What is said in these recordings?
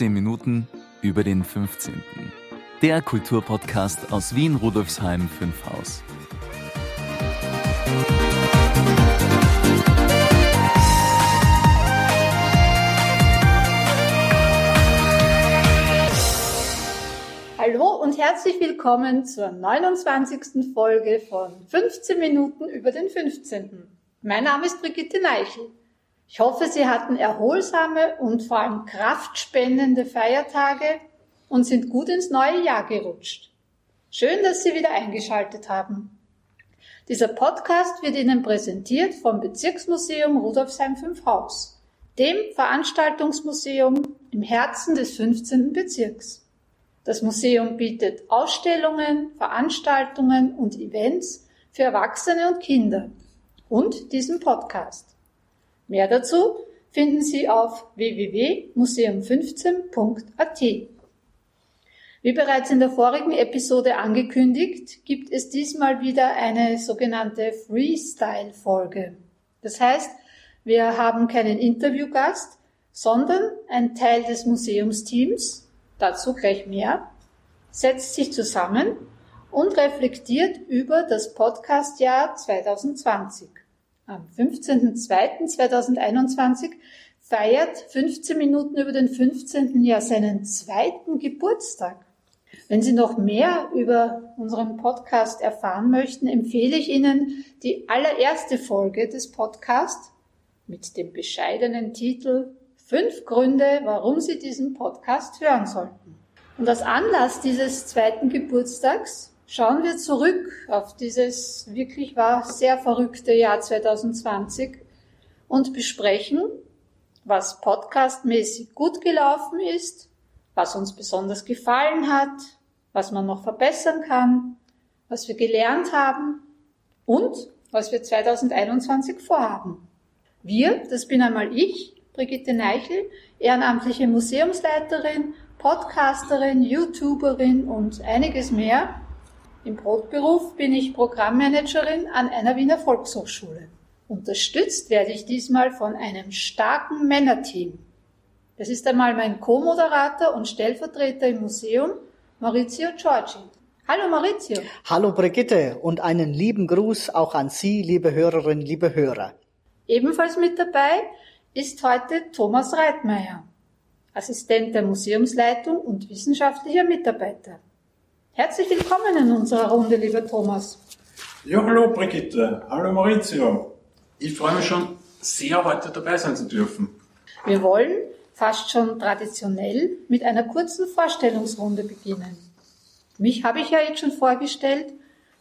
15 Minuten über den 15. Der Kulturpodcast aus Wien Rudolfsheim 5 Haus. Hallo und herzlich willkommen zur 29. Folge von 15 Minuten über den 15. Mein Name ist Brigitte Neichel. Ich hoffe, Sie hatten erholsame und vor allem kraftspendende Feiertage und sind gut ins neue Jahr gerutscht. Schön, dass Sie wieder eingeschaltet haben. Dieser Podcast wird Ihnen präsentiert vom Bezirksmuseum Rudolfsheim 5 Haus, dem Veranstaltungsmuseum im Herzen des 15. Bezirks. Das Museum bietet Ausstellungen, Veranstaltungen und Events für Erwachsene und Kinder und diesen Podcast. Mehr dazu finden Sie auf www.museum15.at. Wie bereits in der vorigen Episode angekündigt, gibt es diesmal wieder eine sogenannte Freestyle-Folge. Das heißt, wir haben keinen Interviewgast, sondern ein Teil des Museumsteams dazu gleich mehr, setzt sich zusammen und reflektiert über das Podcastjahr 2020. Am 15.02.2021 feiert 15 Minuten über den 15. Jahr seinen zweiten Geburtstag. Wenn Sie noch mehr über unseren Podcast erfahren möchten, empfehle ich Ihnen die allererste Folge des Podcasts mit dem bescheidenen Titel Fünf Gründe, warum Sie diesen Podcast hören sollten. Und als Anlass dieses zweiten Geburtstags schauen wir zurück auf dieses wirklich war sehr verrückte Jahr 2020 und besprechen, was podcastmäßig gut gelaufen ist, was uns besonders gefallen hat, was man noch verbessern kann, was wir gelernt haben und was wir 2021 vorhaben. Wir, das bin einmal ich, Brigitte Neichel, ehrenamtliche Museumsleiterin, Podcasterin, YouTuberin und einiges mehr. Im Brotberuf bin ich Programmmanagerin an einer Wiener Volkshochschule. Unterstützt werde ich diesmal von einem starken Männerteam. Das ist einmal mein Co-Moderator und Stellvertreter im Museum, Maurizio Giorgi. Hallo Maurizio. Hallo Brigitte und einen lieben Gruß auch an Sie, liebe Hörerinnen, liebe Hörer. Ebenfalls mit dabei ist heute Thomas Reitmeier, Assistent der Museumsleitung und wissenschaftlicher Mitarbeiter. Herzlich willkommen in unserer Runde, lieber Thomas. Ja, hallo Brigitte, hallo Maurizio. Ich freue mich schon sehr, heute dabei sein zu dürfen. Wir wollen fast schon traditionell mit einer kurzen Vorstellungsrunde beginnen. Mich habe ich ja jetzt schon vorgestellt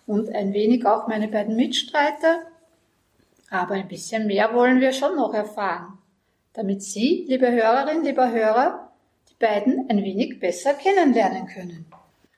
und ein wenig auch meine beiden Mitstreiter, aber ein bisschen mehr wollen wir schon noch erfahren damit Sie, liebe Hörerin, lieber Hörer, die beiden ein wenig besser kennenlernen können.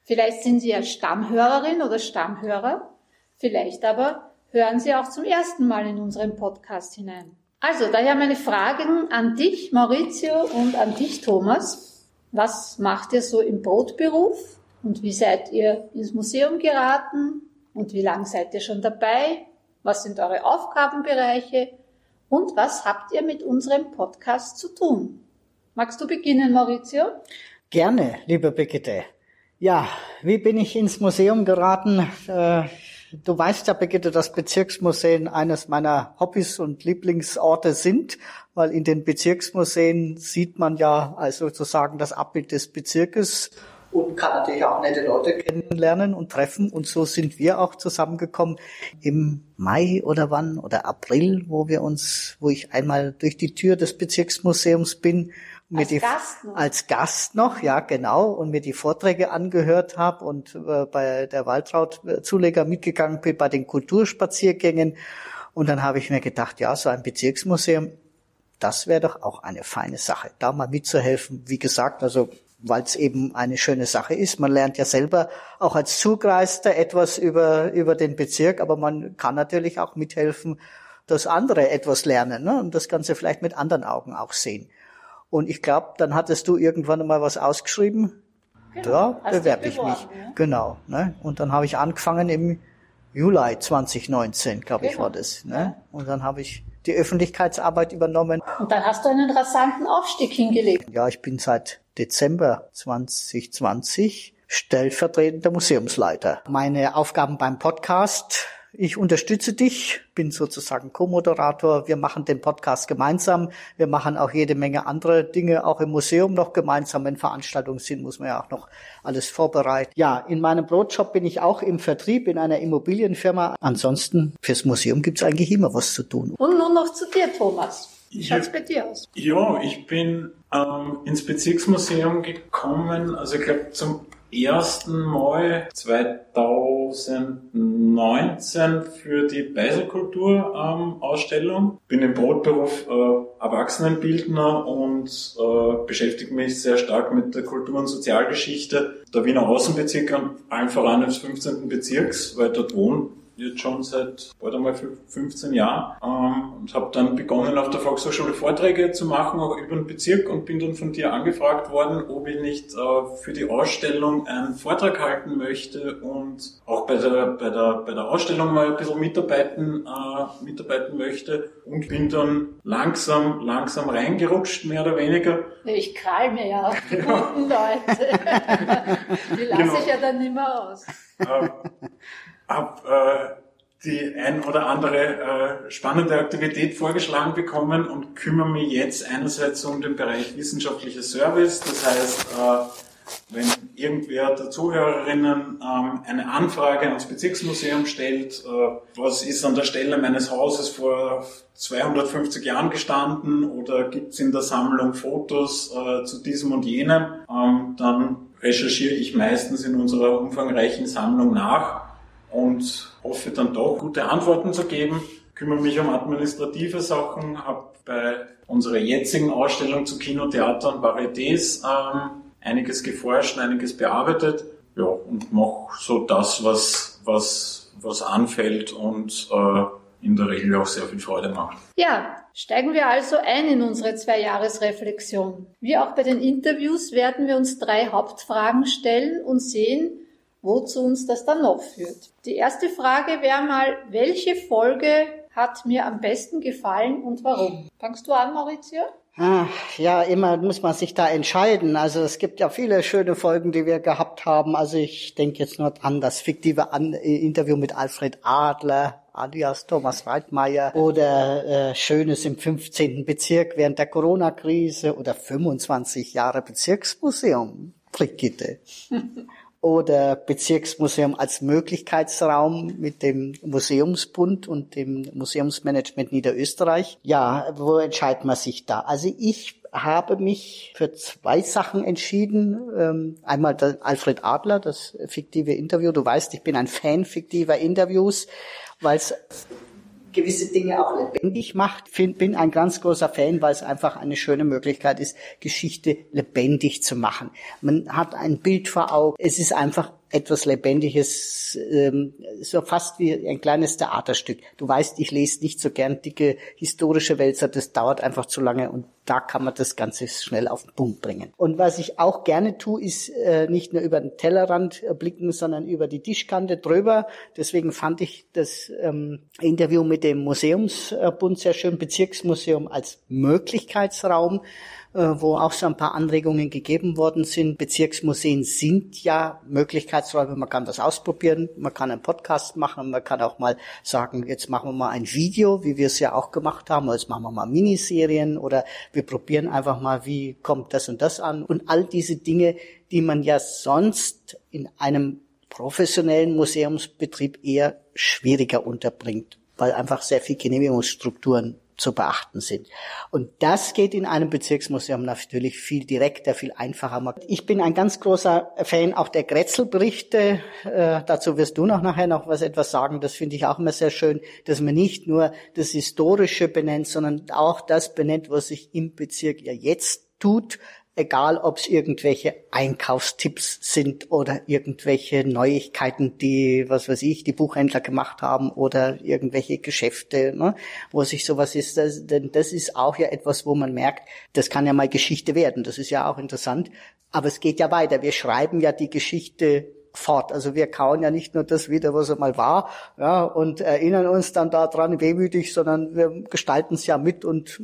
Vielleicht sind Sie ja Stammhörerin oder Stammhörer, vielleicht aber hören Sie auch zum ersten Mal in unseren Podcast hinein. Also, daher meine Fragen an dich, Maurizio, und an dich, Thomas. Was macht ihr so im Brotberuf? Und wie seid ihr ins Museum geraten? Und wie lange seid ihr schon dabei? Was sind eure Aufgabenbereiche? Und was habt ihr mit unserem Podcast zu tun? Magst du beginnen, Maurizio? Gerne, liebe Brigitte. Ja, wie bin ich ins Museum geraten? Äh, du weißt ja, Brigitte, dass Bezirksmuseen eines meiner Hobbys und Lieblingsorte sind, weil in den Bezirksmuseen sieht man ja also sozusagen das Abbild des Bezirkes und kann natürlich auch nette Leute kennenlernen und treffen. Und so sind wir auch zusammengekommen im Mai oder wann oder April, wo wir uns, wo ich einmal durch die Tür des Bezirksmuseums bin. Als die, Gast noch. Als Gast noch, ja genau, und mir die Vorträge angehört habe und äh, bei der Waltraud-Zuleger mitgegangen bin bei den Kulturspaziergängen. Und dann habe ich mir gedacht, ja, so ein Bezirksmuseum, das wäre doch auch eine feine Sache, da mal mitzuhelfen. Wie gesagt, also weil es eben eine schöne Sache ist. Man lernt ja selber auch als Zugreister etwas über, über den Bezirk, aber man kann natürlich auch mithelfen, dass andere etwas lernen ne? und das Ganze vielleicht mit anderen Augen auch sehen. Und ich glaube, dann hattest du irgendwann mal was ausgeschrieben. Genau. Da bewerbe ich mich. Ja? Genau. Ne? Und dann habe ich angefangen im Juli 2019, glaube genau. ich, war das. Ne? Und dann habe ich die Öffentlichkeitsarbeit übernommen. Und dann hast du einen rasanten Aufstieg hingelegt. Ja, ich bin seit Dezember 2020 stellvertretender Museumsleiter. Meine Aufgaben beim Podcast ich unterstütze dich, bin sozusagen Co-Moderator. Wir machen den Podcast gemeinsam. Wir machen auch jede Menge andere Dinge, auch im Museum noch gemeinsam. Wenn Veranstaltungen sind, muss man ja auch noch alles vorbereiten. Ja, in meinem Brotjob bin ich auch im Vertrieb in einer Immobilienfirma. Ansonsten fürs Museum gibt's eigentlich immer was zu tun. Und nun noch zu dir, Thomas. Wie schaut's bei dir aus? Ja, ich bin ähm, ins Bezirksmuseum gekommen. Also ich glaube zum ersten Mal 2019 für die Beiselkultur-Ausstellung. Ähm, Bin im Brotberuf äh, Erwachsenenbildner und äh, beschäftige mich sehr stark mit der Kultur- und Sozialgeschichte der Wiener Außenbezirke und allen voran des 15. Bezirks, weil dort wohne jetzt schon seit bald einmal 15 Jahren ähm, und habe dann begonnen auf der Volkshochschule Vorträge zu machen, auch über den Bezirk und bin dann von dir angefragt worden, ob ich nicht äh, für die Ausstellung einen Vortrag halten möchte und auch bei der, bei der, bei der Ausstellung mal ein bisschen mitarbeiten, äh, mitarbeiten möchte und bin dann langsam, langsam reingerutscht, mehr oder weniger. Ich krall mir ja auf die guten Leute. die lasse genau. ich ja dann nicht mehr aus. Habe äh, die ein oder andere äh, spannende Aktivität vorgeschlagen bekommen und kümmere mich jetzt einerseits um den Bereich wissenschaftlicher Service. Das heißt, äh, wenn irgendwer der Zuhörerinnen ähm, eine Anfrage ans Bezirksmuseum stellt, äh, was ist an der Stelle meines Hauses vor 250 Jahren gestanden oder gibt es in der Sammlung Fotos äh, zu diesem und jenem, ähm, dann recherchiere ich meistens in unserer umfangreichen Sammlung nach und hoffe dann doch gute Antworten zu geben. Kümmere mich um administrative Sachen, habe bei unserer jetzigen Ausstellung zu Kino, Theater und Varietés ähm, einiges geforscht, einiges bearbeitet. Ja, und mache so das, was, was, was anfällt und äh, in der Regel auch sehr viel Freude macht. Ja, steigen wir also ein in unsere Zwei-Jahres-Reflexion. Wie auch bei den Interviews werden wir uns drei Hauptfragen stellen und sehen, wozu uns das dann noch führt. Die erste Frage wäre mal, welche Folge hat mir am besten gefallen und warum? Fangst du an, Maurizio? Ah, ja, immer muss man sich da entscheiden. Also es gibt ja viele schöne Folgen, die wir gehabt haben. Also ich denke jetzt nur an das fiktive an äh, Interview mit Alfred Adler, alias Thomas Reitmeier oder äh, Schönes im 15. Bezirk während der Corona-Krise oder 25 Jahre Bezirksmuseum. Brigitte. oder Bezirksmuseum als Möglichkeitsraum mit dem Museumsbund und dem Museumsmanagement Niederösterreich. Ja, wo entscheidet man sich da? Also ich habe mich für zwei Sachen entschieden. Ähm, einmal Alfred Adler, das fiktive Interview. Du weißt, ich bin ein Fan fiktiver Interviews, weil es gewisse Dinge auch lebendig macht. Find, bin ein ganz großer Fan, weil es einfach eine schöne Möglichkeit ist, Geschichte lebendig zu machen. Man hat ein Bild vor Augen. Es ist einfach etwas Lebendiges, ähm, so fast wie ein kleines Theaterstück. Du weißt, ich lese nicht so gern dicke historische Wälzer, das dauert einfach zu lange und da kann man das Ganze schnell auf den Punkt bringen. Und was ich auch gerne tue, ist äh, nicht nur über den Tellerrand blicken, sondern über die Tischkante drüber. Deswegen fand ich das ähm, Interview mit dem Museumsbund sehr schön, Bezirksmuseum als Möglichkeitsraum wo auch so ein paar Anregungen gegeben worden sind. Bezirksmuseen sind ja Möglichkeitsräume, man kann das ausprobieren, man kann einen Podcast machen, man kann auch mal sagen, jetzt machen wir mal ein Video, wie wir es ja auch gemacht haben, oder jetzt machen wir mal Miniserien oder wir probieren einfach mal, wie kommt das und das an. Und all diese Dinge, die man ja sonst in einem professionellen Museumsbetrieb eher schwieriger unterbringt, weil einfach sehr viel Genehmigungsstrukturen zu beachten sind. Und das geht in einem Bezirksmuseum natürlich viel direkter, viel einfacher. Ich bin ein ganz großer Fan auch der Grätzl-Berichte. Äh, dazu wirst du noch nachher noch was etwas sagen. Das finde ich auch immer sehr schön, dass man nicht nur das Historische benennt, sondern auch das benennt, was sich im Bezirk ja jetzt tut, egal ob es irgendwelche Einkaufstipps sind oder irgendwelche Neuigkeiten, die, was weiß ich, die Buchhändler gemacht haben oder irgendwelche Geschäfte, ne, wo sich sowas ist. Das, denn das ist auch ja etwas, wo man merkt, das kann ja mal Geschichte werden. Das ist ja auch interessant. Aber es geht ja weiter. Wir schreiben ja die Geschichte fort. Also wir kauen ja nicht nur das wieder, was einmal war, ja, und erinnern uns dann daran wehmütig, sondern wir gestalten es ja mit und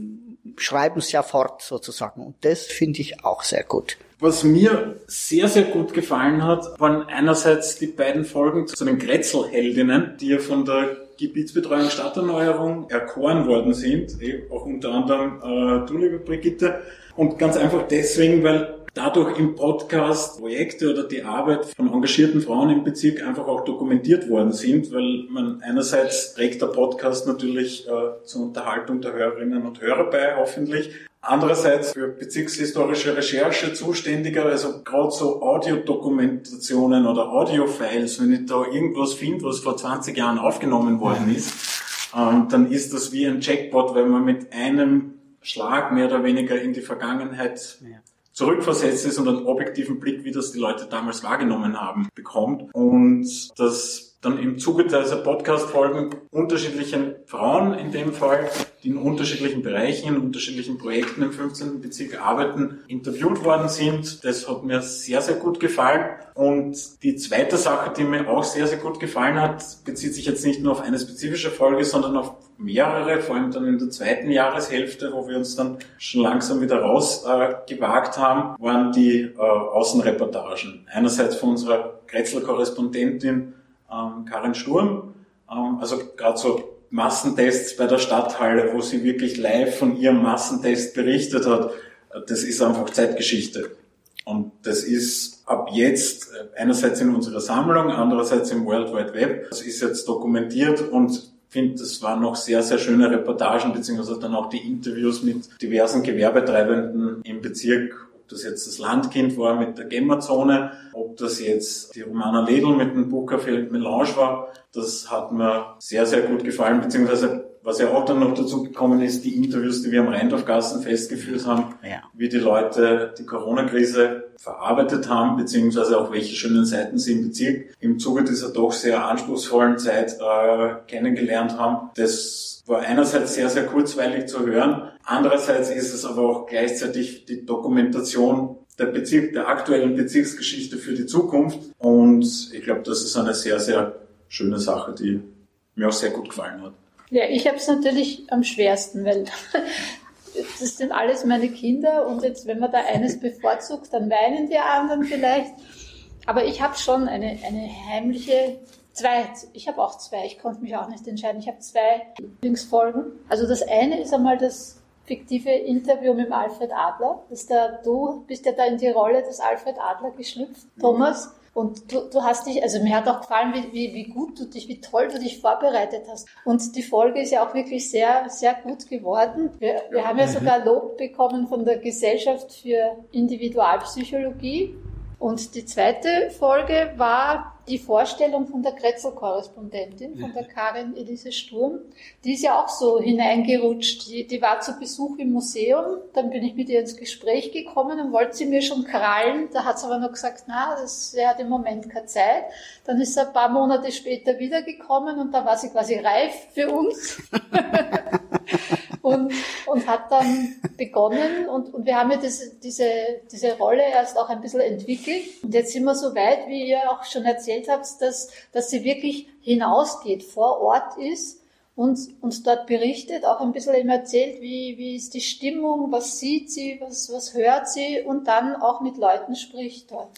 schreiben es ja fort sozusagen. Und das finde ich auch sehr gut. Was mir sehr, sehr gut gefallen hat, waren einerseits die beiden Folgen zu den Grätzl-Heldinnen, die ja von der Gebietsbetreuung Stadterneuerung erkoren worden sind, eh, auch unter anderem äh, du, liebe Brigitte. Und ganz einfach deswegen, weil dadurch im Podcast Projekte oder die Arbeit von engagierten Frauen im Bezirk einfach auch dokumentiert worden sind, weil man einerseits trägt der Podcast natürlich äh, zur Unterhaltung der Hörerinnen und Hörer bei, hoffentlich. Andererseits für bezirkshistorische Recherche zuständiger, also gerade so Audiodokumentationen oder Audiofiles, wenn ich da irgendwas finde, was vor 20 Jahren aufgenommen worden ist, ähm, dann ist das wie ein Jackpot, weil man mit einem Schlag mehr oder weniger in die Vergangenheit zurückversetzt ist und einen objektiven Blick, wie das die Leute damals wahrgenommen haben, bekommt. Und das dann im Zuge dieser Podcast-Folgen unterschiedlichen Frauen in dem Fall, die in unterschiedlichen Bereichen, in unterschiedlichen Projekten im 15. Bezirk arbeiten, interviewt worden sind. Das hat mir sehr, sehr gut gefallen. Und die zweite Sache, die mir auch sehr, sehr gut gefallen hat, bezieht sich jetzt nicht nur auf eine spezifische Folge, sondern auf mehrere, vor allem dann in der zweiten Jahreshälfte, wo wir uns dann schon langsam wieder rausgewagt äh, haben, waren die äh, Außenreportagen. Einerseits von unserer Kretzel-Korrespondentin ähm, Karin Sturm, ähm, also gerade so Massentests bei der Stadthalle, wo sie wirklich live von ihrem Massentest berichtet hat, das ist einfach Zeitgeschichte. Und das ist ab jetzt äh, einerseits in unserer Sammlung, andererseits im World Wide Web. Das ist jetzt dokumentiert und finde, das waren noch sehr, sehr schöne Reportagen, beziehungsweise dann auch die Interviews mit diversen Gewerbetreibenden im Bezirk. Ob das jetzt das Landkind war mit der Gemmerzone, ob das jetzt die Romana Ledl mit dem Buchcafé Melange war, das hat mir sehr, sehr gut gefallen, beziehungsweise was ja auch dann noch dazu gekommen ist, die Interviews, die wir am Rheindorfgassen festgeführt haben, ja. wie die Leute die Corona-Krise verarbeitet haben, beziehungsweise auch welche schönen Seiten sie im Bezirk im Zuge dieser doch sehr anspruchsvollen Zeit äh, kennengelernt haben. Das war einerseits sehr, sehr kurzweilig zu hören. Andererseits ist es aber auch gleichzeitig die Dokumentation der Bezirk, der aktuellen Bezirksgeschichte für die Zukunft. Und ich glaube, das ist eine sehr, sehr schöne Sache, die mir auch sehr gut gefallen hat. Ja, ich habe es natürlich am schwersten, weil das sind alles meine Kinder und jetzt, wenn man da eines bevorzugt, dann weinen die anderen vielleicht. Aber ich habe schon eine, eine heimliche Zwei, ich habe auch zwei, ich konnte mich auch nicht entscheiden. Ich habe zwei Lieblingsfolgen. Also das eine ist einmal das fiktive Interview mit Alfred Adler. Das da, du bist ja da in die Rolle des Alfred Adler geschlüpft, mhm. Und du, du hast dich, also mir hat auch gefallen, wie, wie, wie gut du dich, wie toll du dich vorbereitet hast. Und die Folge ist ja auch wirklich sehr, sehr gut geworden. Wir, wir haben ja sogar Lob bekommen von der Gesellschaft für Individualpsychologie. Und die zweite Folge war die Vorstellung von der Kretzel-Korrespondentin, von der Karin Elise Sturm, die ist ja auch so hineingerutscht. Die, die war zu Besuch im Museum, dann bin ich mit ihr ins Gespräch gekommen und wollte sie mir schon krallen. Da hat sie aber noch gesagt, na, das, sie hat im Moment keine Zeit. Dann ist sie ein paar Monate später wiedergekommen und da war sie quasi reif für uns. und, und hat dann begonnen und, und wir haben ja das, diese, diese Rolle erst auch ein bisschen entwickelt. Und jetzt sind wir so weit, wie ihr auch schon erzählt habt, dass, dass sie wirklich hinausgeht, vor Ort ist und uns dort berichtet, auch ein bisschen eben erzählt, wie, wie ist die Stimmung, was sieht sie, was, was hört sie und dann auch mit Leuten spricht dort.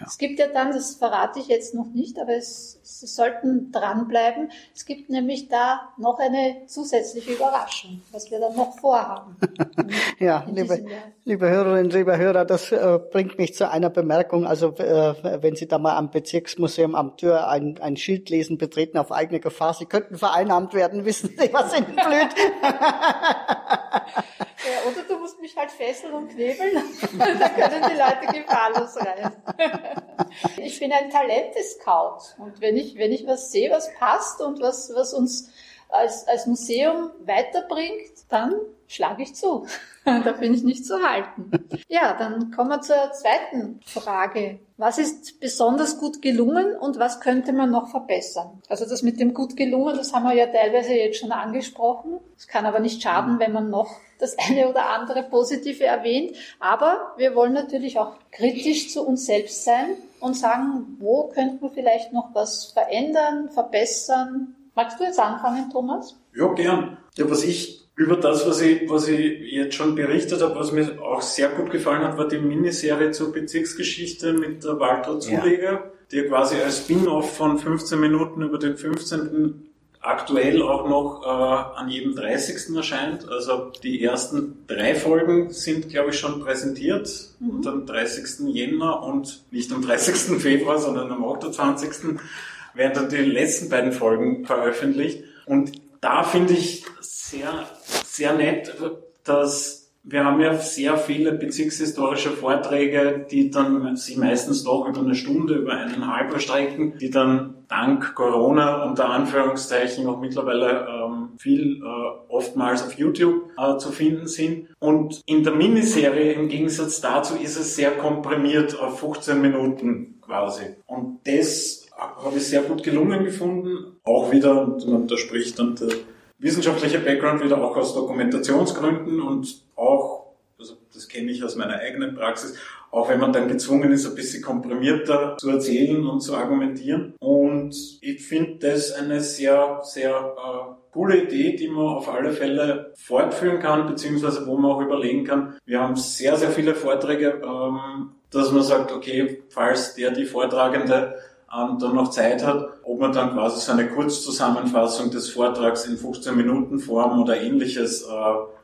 Ja. Es gibt ja dann, das verrate ich jetzt noch nicht, aber es, Sie sollten dranbleiben. Es gibt nämlich da noch eine zusätzliche Überraschung, was wir dann noch vorhaben. ja, liebe, liebe Hörerinnen, liebe Hörer, das äh, bringt mich zu einer Bemerkung. Also äh, wenn Sie da mal am Bezirksmuseum am Tür ein, ein Schild lesen, betreten auf eigene Gefahr, Sie könnten vereinnahmt werden, wissen Sie, was Ihnen blüht. Oder du musst mich halt fesseln und knebeln, dann können die Leute gefahrlos rein. Ich bin ein Talente-Scout und wenn ich, wenn ich was sehe, was passt und was, was uns als, als Museum weiterbringt, dann schlage ich zu. da bin ich nicht zu halten. Ja, dann kommen wir zur zweiten Frage. Was ist besonders gut gelungen und was könnte man noch verbessern? Also das mit dem gut gelungen, das haben wir ja teilweise jetzt schon angesprochen. Es kann aber nicht schaden, wenn man noch das eine oder andere Positive erwähnt. Aber wir wollen natürlich auch kritisch zu uns selbst sein und sagen, wo könnten wir vielleicht noch was verändern, verbessern. Magst du jetzt anfangen, Thomas? Ja, gern. Ja, was ich über das, was ich, was ich jetzt schon berichtet habe, was mir auch sehr gut gefallen hat, war die Miniserie zur Bezirksgeschichte mit der Walter Zuleger, ja. die quasi als Spin-off von 15 Minuten über den 15 aktuell auch noch äh, an jedem 30. erscheint. Also die ersten drei Folgen sind, glaube ich, schon präsentiert mhm. am 30. Jänner und nicht am 30. Februar, sondern am 28. werden dann die letzten beiden Folgen veröffentlicht. Und da finde ich sehr, sehr nett, dass wir haben ja sehr viele bezirkshistorische Vorträge, die dann sich meistens doch über eine Stunde, über eineinhalb erstrecken, die dann dank Corona unter Anführungszeichen auch mittlerweile ähm, viel äh, oftmals auf YouTube äh, zu finden sind. Und in der Miniserie im Gegensatz dazu ist es sehr komprimiert auf 15 Minuten quasi. Und das habe ich sehr gut gelungen gefunden. Auch wieder, und da spricht dann der wissenschaftliche Background wieder auch aus Dokumentationsgründen und auch, also das kenne ich aus meiner eigenen Praxis, auch wenn man dann gezwungen ist, ein bisschen komprimierter zu erzählen und zu argumentieren. Und ich finde das eine sehr, sehr äh, coole Idee, die man auf alle Fälle fortführen kann, beziehungsweise wo man auch überlegen kann. Wir haben sehr, sehr viele Vorträge, ähm, dass man sagt, okay, falls der die Vortragende ähm, dann noch Zeit hat, ob man dann quasi so eine Kurzzusammenfassung des Vortrags in 15 Minuten Form oder ähnliches äh,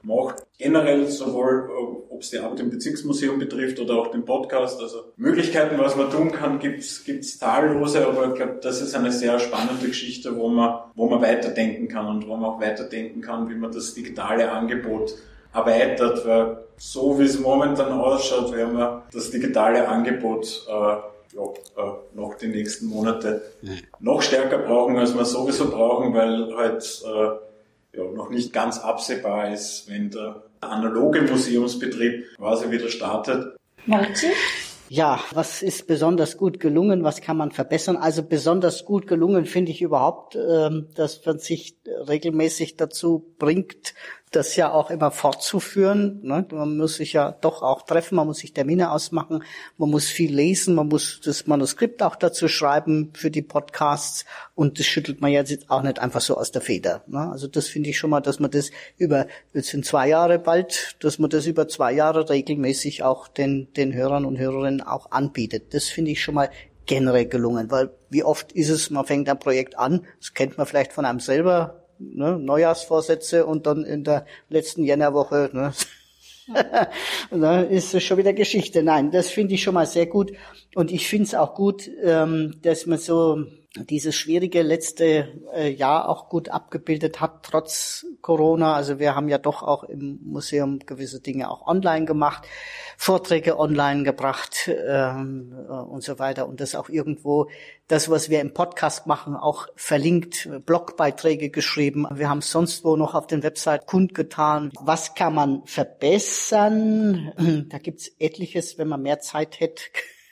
macht. Generell sowohl, äh, ob es die Arbeit im Bezirksmuseum betrifft oder auch den Podcast. Also Möglichkeiten, was man tun kann, gibt's gibt's zahllose, aber ich glaube, das ist eine sehr spannende Geschichte, wo man, wo man weiterdenken kann und wo man auch weiterdenken kann, wie man das digitale Angebot erweitert, weil so wie es momentan ausschaut, werden wir das digitale Angebot äh, ja, äh, noch die nächsten Monate noch stärker brauchen, als wir sowieso brauchen, weil halt äh, ja, noch nicht ganz absehbar ist, wenn der analoge Museumsbetrieb quasi wieder startet. Martin? Ja, was ist besonders gut gelungen? Was kann man verbessern? Also besonders gut gelungen finde ich überhaupt, ähm, dass man sich regelmäßig dazu bringt, das ja auch immer fortzuführen. Ne? Man muss sich ja doch auch treffen, man muss sich Termine ausmachen, man muss viel lesen, man muss das Manuskript auch dazu schreiben für die Podcasts und das schüttelt man jetzt auch nicht einfach so aus der Feder. Ne? Also das finde ich schon mal, dass man das über, jetzt sind zwei Jahre bald, dass man das über zwei Jahre regelmäßig auch den, den Hörern und Hörerinnen auch anbietet. Das finde ich schon mal generell gelungen, weil wie oft ist es, man fängt ein Projekt an, das kennt man vielleicht von einem selber, ne, Neujahrsvorsätze und dann in der letzten Jännerwoche ne, und ist es schon wieder Geschichte. Nein, das finde ich schon mal sehr gut. Und ich finde es auch gut, ähm, dass man so dieses schwierige letzte äh, Jahr auch gut abgebildet hat, trotz Corona. Also wir haben ja doch auch im Museum gewisse Dinge auch online gemacht, Vorträge online gebracht ähm, äh, und so weiter. Und das auch irgendwo, das, was wir im Podcast machen, auch verlinkt, Blogbeiträge geschrieben. Wir haben sonst wo noch auf den Website kundgetan. Was kann man verbessern? Da gibt's etliches, wenn man mehr Zeit hätte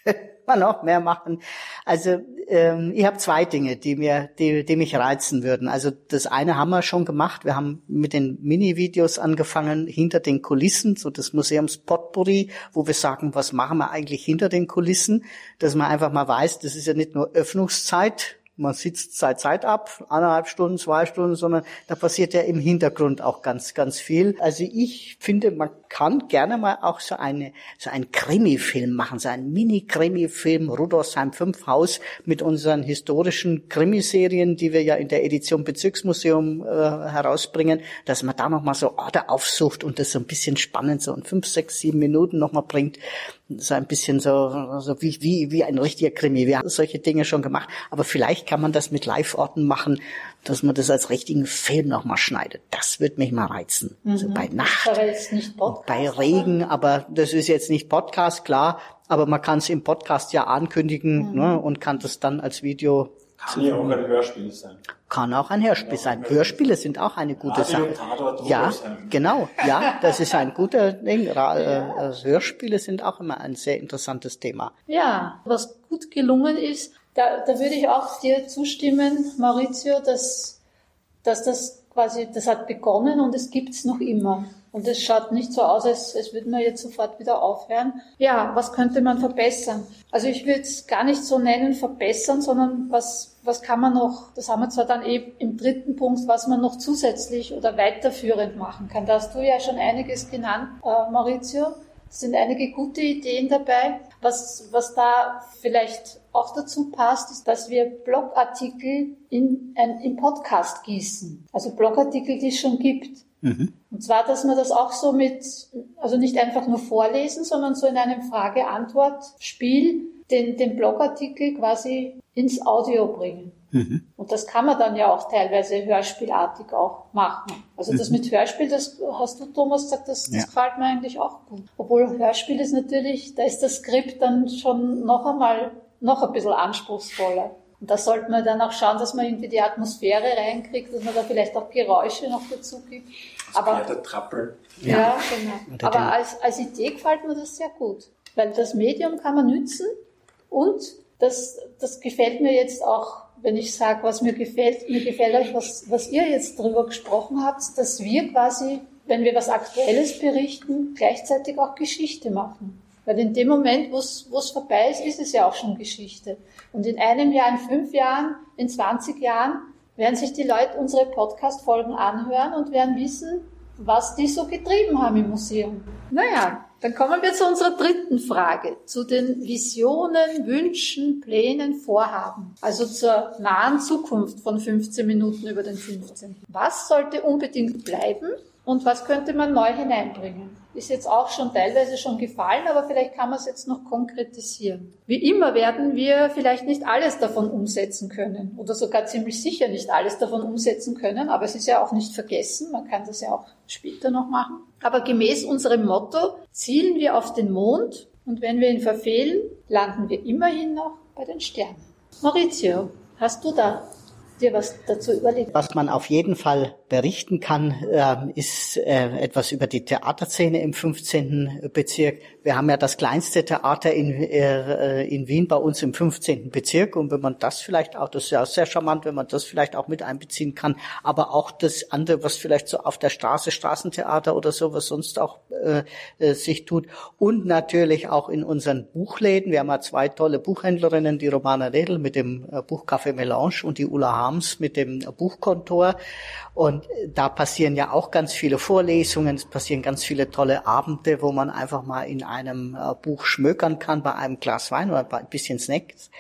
man noch mehr machen. Also ähm, ich habe zwei Dinge, die mir, die, die mich reizen würden. Also das eine haben wir schon gemacht. Wir haben mit den Mini-Videos angefangen hinter den Kulissen, so das Museums Potpourri, wo wir sagen, was machen wir eigentlich hinter den Kulissen, dass man einfach mal weiß, das ist ja nicht nur Öffnungszeit, man sitzt seit Zeit ab, eineinhalb Stunden, zwei Stunden, sondern da passiert ja im Hintergrund auch ganz, ganz viel. Also ich finde, man kann gerne mal auch so eine, so einen Krimi-Film machen, so einen Mini-Krimi-Film, Rudolfsheim 5 Haus mit unseren historischen Krimiserien, die wir ja in der Edition Bezirksmuseum äh, herausbringen, dass man da nochmal so Orte aufsucht und das so ein bisschen spannend so in fünf, sechs, sieben Minuten nochmal bringt so ein bisschen so, so wie, wie, wie ein richtiger Krimi. Wir haben solche Dinge schon gemacht, aber vielleicht kann man das mit Live-Orten machen, dass man das als richtigen Film nochmal schneidet. Das wird mich mal reizen. Mhm. Also bei Nacht, bei Regen, aber das ist jetzt nicht Podcast, klar, aber man kann es im Podcast ja ankündigen mhm. ne, und kann das dann als Video kann ja auch ein Hörspiel sein. Kann auch ein Hörspiel sein. Hörspiele sind auch eine gute Radio, Sache. Ja, genau. Ja, das ist ein guter Ding. Äh, Hörspiele sind auch immer ein sehr interessantes Thema. Ja, was gut gelungen ist, da, da würde ich auch dir zustimmen, Maurizio, dass, dass das quasi, das hat begonnen und es gibt's noch immer. Und es schaut nicht so aus, als, als würde man jetzt sofort wieder aufhören. Ja, was könnte man verbessern? Also ich würde es gar nicht so nennen verbessern, sondern was, was kann man noch, das haben wir zwar dann eben im dritten Punkt, was man noch zusätzlich oder weiterführend machen kann. Da hast du ja schon einiges genannt, äh, Maurizio. Es sind einige gute Ideen dabei. Was, was da vielleicht auch dazu passt, ist, dass wir Blogartikel in ein, in Podcast gießen. Also Blogartikel, die es schon gibt. Mhm. Und zwar, dass man das auch so mit, also nicht einfach nur vorlesen, sondern so in einem Frage-Antwort-Spiel den, den Blogartikel quasi ins Audio bringen. Mhm. Und das kann man dann ja auch teilweise hörspielartig auch machen. Also das mhm. mit Hörspiel, das hast du, Thomas, gesagt, das, das ja. gefällt mir eigentlich auch gut. Obwohl Hörspiel ist natürlich, da ist das Skript dann schon noch einmal, noch ein bisschen anspruchsvoller. Und da sollte man dann auch schauen, dass man irgendwie die Atmosphäre reinkriegt, dass man da vielleicht auch Geräusche noch dazu gibt. Das Aber, der Trappel. Ja, ja genau. Aber als, als Idee gefällt mir das sehr gut. Weil das Medium kann man nützen und das, das gefällt mir jetzt auch, wenn ich sage, was mir gefällt, mir gefällt euch, was, was ihr jetzt drüber gesprochen habt, dass wir quasi, wenn wir was Aktuelles berichten, gleichzeitig auch Geschichte machen. Weil in dem Moment, wo es vorbei ist, ist es ja auch schon Geschichte. Und in einem Jahr, in fünf Jahren, in 20 Jahren werden sich die Leute unsere Podcast-Folgen anhören und werden wissen, was die so getrieben haben im Museum. Naja, dann kommen wir zu unserer dritten Frage, zu den Visionen, Wünschen, Plänen, Vorhaben. Also zur nahen Zukunft von 15 Minuten über den 15. Was sollte unbedingt bleiben und was könnte man neu hineinbringen? Ist jetzt auch schon teilweise schon gefallen, aber vielleicht kann man es jetzt noch konkretisieren. Wie immer werden wir vielleicht nicht alles davon umsetzen können oder sogar ziemlich sicher nicht alles davon umsetzen können, aber es ist ja auch nicht vergessen, man kann das ja auch später noch machen. Aber gemäß unserem Motto zielen wir auf den Mond und wenn wir ihn verfehlen, landen wir immerhin noch bei den Sternen. Maurizio, hast du da dir was dazu überlegt? Was man auf jeden Fall berichten kann, äh, ist äh, etwas über die Theaterszene im 15. Bezirk. Wir haben ja das kleinste Theater in, äh, in Wien bei uns im 15. Bezirk und wenn man das vielleicht auch, das ist ja sehr charmant, wenn man das vielleicht auch mit einbeziehen kann, aber auch das andere, was vielleicht so auf der Straße, Straßentheater oder so, was sonst auch äh, äh, sich tut und natürlich auch in unseren Buchläden. Wir haben ja zwei tolle Buchhändlerinnen, die Romana Redl mit dem äh, Buchcafé Melange und die Ulla Harms mit dem Buchkontor und da passieren ja auch ganz viele Vorlesungen, es passieren ganz viele tolle Abende, wo man einfach mal in einem äh, Buch schmökern kann bei einem Glas Wein oder ein bisschen Snacks.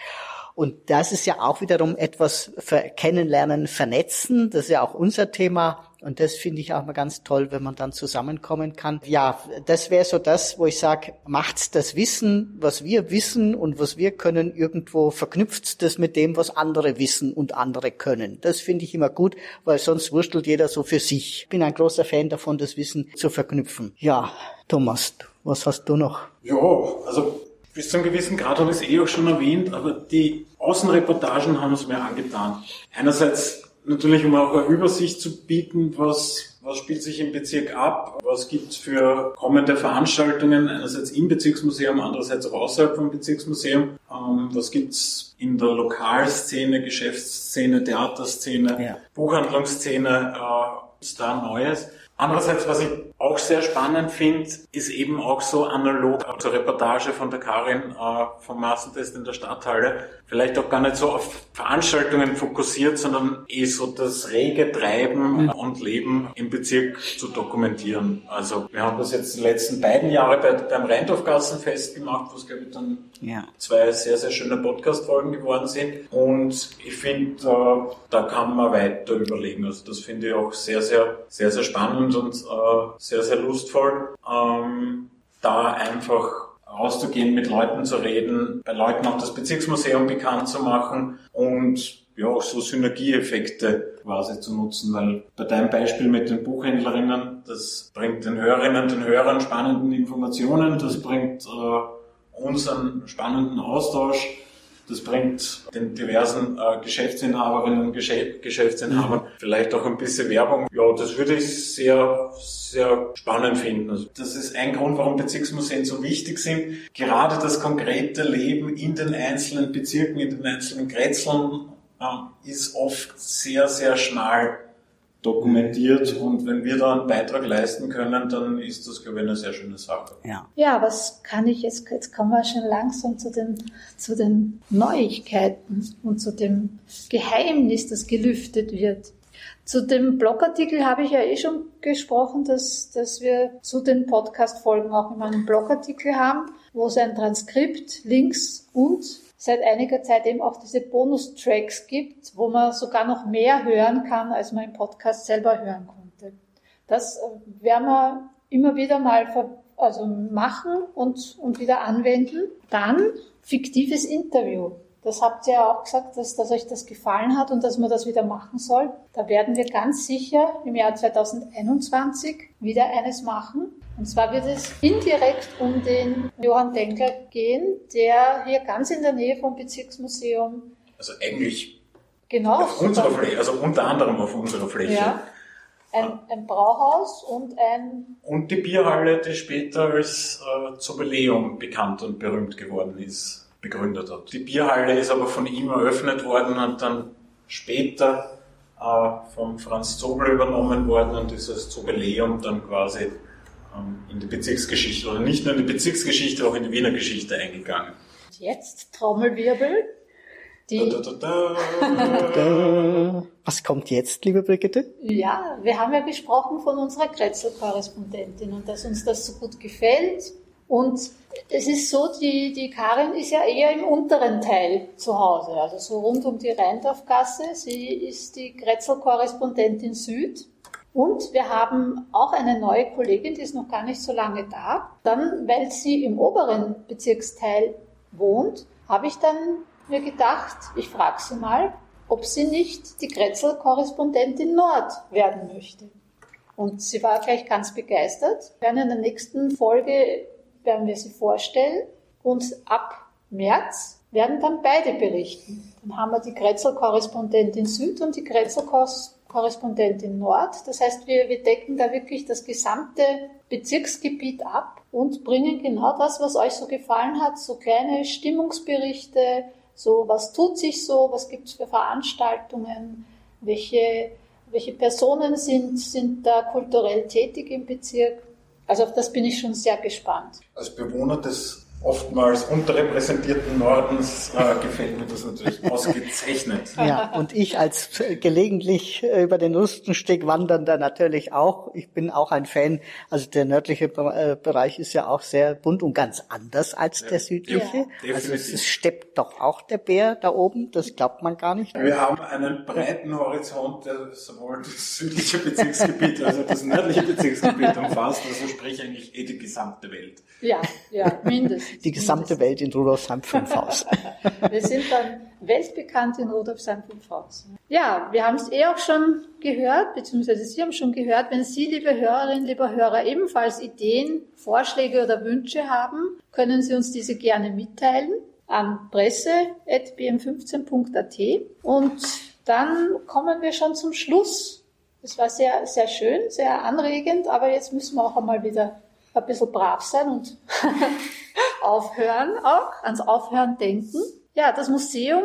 Und das ist ja auch wiederum etwas für Kennenlernen, Vernetzen. Das ist ja auch unser Thema. Und das finde ich auch mal ganz toll, wenn man dann zusammenkommen kann. Ja, das wäre so das, wo ich sage, macht's das Wissen, was wir wissen und was wir können, irgendwo verknüpft das mit dem, was andere wissen und andere können. Das finde ich immer gut, weil sonst wurstelt jeder so für sich. Ich bin ein großer Fan davon, das Wissen zu verknüpfen. Ja, Thomas, was hast du noch? Ja, also bis zu einem gewissen Grad habe ich es eh auch schon erwähnt, aber die Außenreportagen haben es mir angetan. Einerseits natürlich, um auch eine Übersicht zu bieten, was, was spielt sich im Bezirk ab, was gibt es für kommende Veranstaltungen, einerseits im Bezirksmuseum, andererseits auch außerhalb vom Bezirksmuseum, ähm, was gibt's in der Lokalszene, Geschäftsszene, Theaterszene, ja. Buchhandlungsszene, äh, ist da Neues. Andererseits, was ich auch sehr spannend finde, ist eben auch so analog zur Reportage von der Karin äh, vom Massentest in der Stadthalle, vielleicht auch gar nicht so auf Veranstaltungen fokussiert, sondern eh so das rege Treiben mhm. und Leben im Bezirk zu dokumentieren. Also wir haben das jetzt die letzten beiden Jahre bei, beim Rheindorfgassenfest gemacht, wo es glaube ich dann ja. zwei sehr, sehr schöne Podcast-Folgen geworden sind. Und ich finde, äh, da kann man weiter überlegen. Also das finde ich auch sehr, sehr, sehr, sehr spannend und äh, sehr, sehr lustvoll. Ähm, da einfach rauszugehen, mit Leuten zu reden, bei Leuten auch das Bezirksmuseum bekannt zu machen und ja, auch so Synergieeffekte quasi zu nutzen, weil bei deinem Beispiel mit den Buchhändlerinnen, das bringt den Hörerinnen, den Hörern spannenden Informationen, das bringt äh, uns einen spannenden Austausch, das bringt den diversen äh, Geschäftsinhaberinnen und Geschäftsinhabern mhm. vielleicht auch ein bisschen Werbung. Ja, das würde ich sehr, sehr spannend finden. Also das ist ein Grund, warum Bezirksmuseen so wichtig sind. Gerade das konkrete Leben in den einzelnen Bezirken, in den einzelnen Grätzeln äh, ist oft sehr, sehr schmal dokumentiert und wenn wir da einen Beitrag leisten können, dann ist das, glaube ich, eine sehr schöne Sache. Ja. Ja, was kann ich jetzt, jetzt kommen wir schon langsam zu den, zu den Neuigkeiten und zu dem Geheimnis, das gelüftet wird. Zu dem Blogartikel habe ich ja eh schon gesprochen, dass, dass wir zu den Podcast-Folgen auch immer einen Blogartikel haben, wo es ein Transkript, Links und seit einiger Zeit eben auch diese Bonustracks gibt, wo man sogar noch mehr hören kann, als man im Podcast selber hören konnte. Das äh, werden wir immer wieder mal also machen und, und wieder anwenden. Dann fiktives Interview. Das habt ihr ja auch gesagt, dass, dass euch das gefallen hat und dass man das wieder machen soll. Da werden wir ganz sicher im Jahr 2021 wieder eines machen. Und zwar wird es indirekt um den Johann Denkler gehen, der hier ganz in der Nähe vom Bezirksmuseum Also eigentlich genau auf unserer Fläche, also unter anderem auf unserer Fläche. ja, ein, ein Brauhaus und ein Und die Bierhalle, die später als äh, Zoberleum bekannt und berühmt geworden ist, begründet hat. Die Bierhalle ist aber von ihm eröffnet worden und dann später äh, vom Franz Zobel übernommen worden und ist als Zoberleum dann quasi in die Bezirksgeschichte, oder nicht nur in die Bezirksgeschichte, auch in die Wiener Geschichte eingegangen. jetzt Trommelwirbel. Die, Da, da, da, da. Was kommt jetzt, liebe Brigitte? Ja, wir haben ja gesprochen von unserer Kretzel-Korrespondentin und dass uns das so gut gefällt. Und es ist so, die, die Karin ist ja eher im unteren Teil zu Hause, also so rund um die Rheindorfgasse. Sie ist die Kretzel-Korrespondentin Süd. Und wir haben auch eine neue Kollegin, die ist noch gar nicht so lange da. Dann, weil sie im oberen Bezirksteil wohnt, habe ich dann mir gedacht, ich frage sie mal, ob sie nicht die Kretzel-Korrespondentin Nord werden möchte. Und sie war gleich ganz begeistert. Werden in der nächsten Folge werden wir sie vorstellen und ab März werden dann beide berichten. Dann haben wir die Kretzel-Korrespondentin Süd und die Kretzel-Korrespondentin Nord. Das heißt, wir, wir decken da wirklich das gesamte Bezirksgebiet ab und bringen genau das, was euch so gefallen hat, so kleine Stimmungsberichte, so was tut sich so, was gibt es für Veranstaltungen, welche, welche Personen sind, sind da kulturell tätig im Bezirk. Also auf das bin ich schon sehr gespannt. Als Bewohner des oftmals unterrepräsentierten Nordens äh, gefällt mir das natürlich ausgezeichnet. Ja, und ich als äh, gelegentlich äh, über den Rustensteg wandernder natürlich auch. Ich bin auch ein Fan. Also der nördliche äh, Bereich ist ja auch sehr bunt und ganz anders als der südliche. Ja, also es steppt doch auch der Bär da oben. Das glaubt man gar nicht. Wir haben einen breiten Horizont, der sowohl das südliche Bezirksgebiet als auch das nördliche Bezirksgebiet umfasst, also sprich eigentlich eh die gesamte Welt. Ja, ja, mindestens. Die gesamte Welt in Rudolfsheim 5 Haus. Wir sind dann weltbekannt in Rudolfsheim 5 Haus. Ja, wir haben es eh auch schon gehört, beziehungsweise Sie haben schon gehört, wenn Sie, liebe Hörerinnen, lieber Hörer, ebenfalls Ideen, Vorschläge oder Wünsche haben, können Sie uns diese gerne mitteilen an presse.bm15.at und dann kommen wir schon zum Schluss. Es war sehr, sehr schön, sehr anregend, aber jetzt müssen wir auch einmal wieder ein bisschen brav sein und aufhören auch, ans Aufhören denken. Ja, das Museum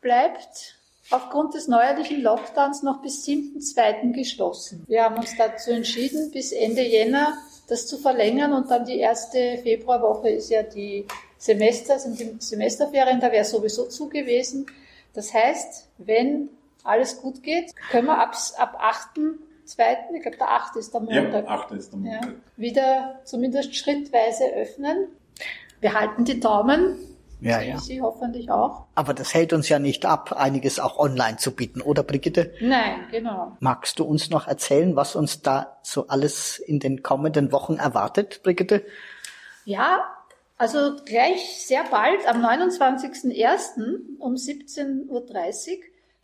bleibt aufgrund des neuerlichen Lockdowns noch bis 7.2. geschlossen. Wir haben uns dazu entschieden, bis Ende Jänner das zu verlängern und dann die erste Februarwoche ist ja die Semester, sind die Semesterferien, da wäre sowieso zu gewesen. Das heißt, wenn alles gut geht, können wir ab, ab 8.2., ich glaube der 8. ist der Montag, Ja, achte ist der ja, Montag. wieder zumindest schrittweise öffnen. Wir halten die Daumen, Ja, ja. Sie hoffentlich auch. Aber das hält uns ja nicht ab, einiges auch online zu bieten, oder Brigitte? Nein, genau. Magst du uns noch erzählen, was uns da so alles in den kommenden Wochen erwartet, Brigitte? Ja, also gleich sehr bald, am 29.01. um 17.30 Uhr,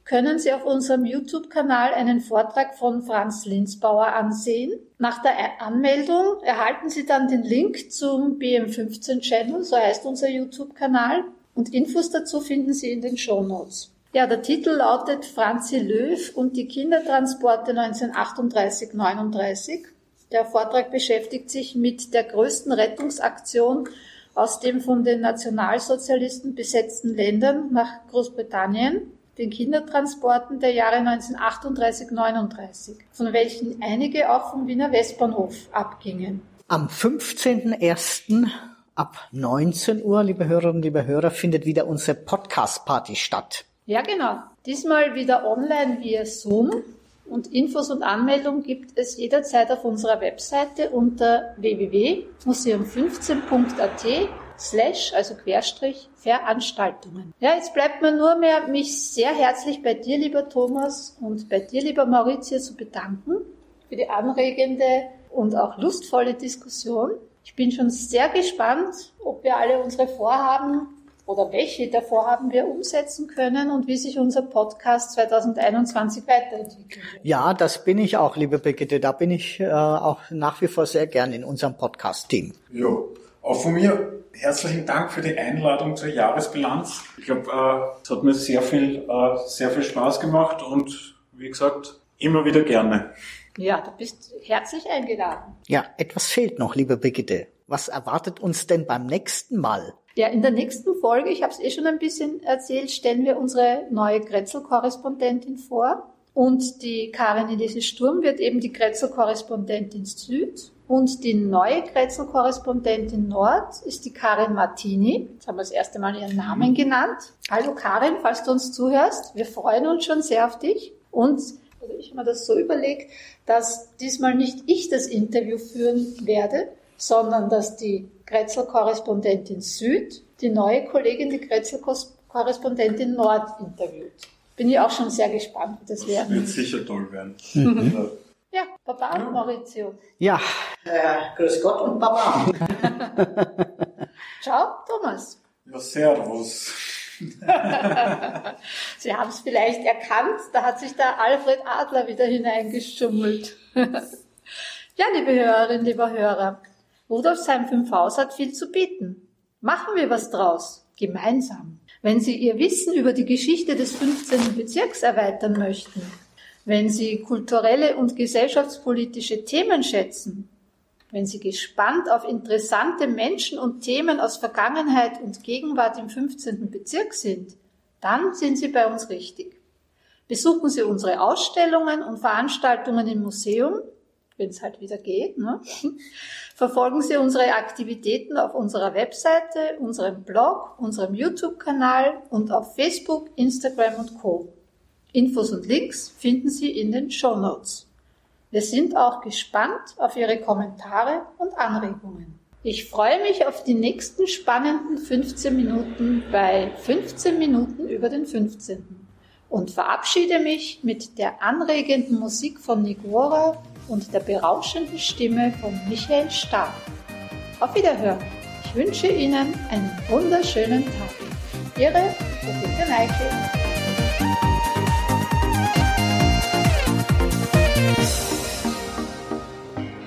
können Sie auf unserem YouTube-Kanal einen Vortrag von Franz Linsbauer ansehen. Nach der Anmeldung erhalten Sie dann den Link zum BM15-Channel, so heißt unser YouTube-Kanal. Und Infos dazu finden Sie in den Show Notes. Ja, der Titel lautet Franzi Löw und die Kindertransporte 1938-39. Der Vortrag beschäftigt sich mit der größten Rettungsaktion aus den von den Nationalsozialisten besetzten Ländern nach Großbritannien. Den Kindertransporten der Jahre 1938-39, von welchen einige auch vom Wiener Westbahnhof abgingen. Am 15.01. ab 19 Uhr, liebe Hörerinnen, liebe Hörer, findet wieder unsere Podcast-Party statt. Ja, genau. Diesmal wieder online via Zoom. Und Infos und Anmeldungen gibt es jederzeit auf unserer Webseite unter www.museum15.at slash, also Querstrich, Veranstaltungen. Ja, jetzt bleibt mir nur mehr, mich sehr herzlich bei dir, lieber Thomas, und bei dir, lieber Maurizio, zu bedanken für die anregende und auch lustvolle Diskussion. Ich bin schon sehr gespannt, ob wir alle unsere Vorhaben oder welche der Vorhaben wir umsetzen können und wie sich unser Podcast 2021 weiterentwickelt. Ja, das bin ich auch, liebe Brigitte. Da bin ich äh, auch nach wie vor sehr gern in unserem Podcast-Team. Ja, auch von mir herzlichen Dank für die Einladung zur Jahresbilanz. Ich glaube, äh, es hat mir sehr viel, äh, sehr viel Spaß gemacht und wie gesagt, immer wieder gerne. Ja, du bist herzlich eingeladen. Ja, etwas fehlt noch, liebe Brigitte. Was erwartet uns denn beim nächsten Mal? Ja, in der nächsten Folge, ich habe es eh schon ein bisschen erzählt, stellen wir unsere neue Grätzl-Korrespondentin vor. Und die Karin Elise Sturm wird eben die Grätzl-Korrespondentin Süd. Und die neue Grätzl-Korrespondentin Nord ist die Karin Martini. Jetzt haben wir das erste Mal ihren Namen genannt. Hallo Karin, falls du uns zuhörst. Wir freuen uns schon sehr auf dich. Und also ich habe mir das so überlegt, dass diesmal nicht ich das Interview führen werde, sondern dass die Grätzl-Korrespondentin Süd die neue Kollegin, die Grätzl-Korrespondentin Nord interviewt. Bin ich auch schon sehr gespannt, wie das wäre. Wird sicher toll werden. Mhm. Ja, Baba und Maurizio. Ja, äh, grüß Gott und Baba. Ciao, Thomas. Ja, servus. Sie haben es vielleicht erkannt, da hat sich der Alfred Adler wieder hineingeschummelt. ja, liebe Hörerinnen, lieber Hörer, Rudolfsheim 5 Haus hat viel zu bieten. Machen wir was draus, gemeinsam. Wenn Sie Ihr Wissen über die Geschichte des 15. Bezirks erweitern möchten, wenn Sie kulturelle und gesellschaftspolitische Themen schätzen, wenn Sie gespannt auf interessante Menschen und Themen aus Vergangenheit und Gegenwart im 15. Bezirk sind, dann sind Sie bei uns richtig. Besuchen Sie unsere Ausstellungen und Veranstaltungen im Museum, wenn es halt wieder geht. Ne? Verfolgen Sie unsere Aktivitäten auf unserer Webseite, unserem Blog, unserem YouTube-Kanal und auf Facebook, Instagram und Co. Infos und Links finden Sie in den Show Notes. Wir sind auch gespannt auf Ihre Kommentare und Anregungen. Ich freue mich auf die nächsten spannenden 15 Minuten bei 15 Minuten über den 15. und verabschiede mich mit der anregenden Musik von Nigora und der berauschenden Stimme von Michael Stark. Auf Wiederhören. Ich wünsche Ihnen einen wunderschönen Tag. Ihre Brigitte Neike.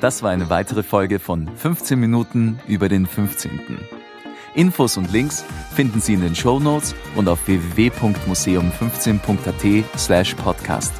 Das war eine weitere Folge von 15 Minuten über den 15. Infos und Links finden Sie in den Show Notes und auf www.museum15.at slash podcast.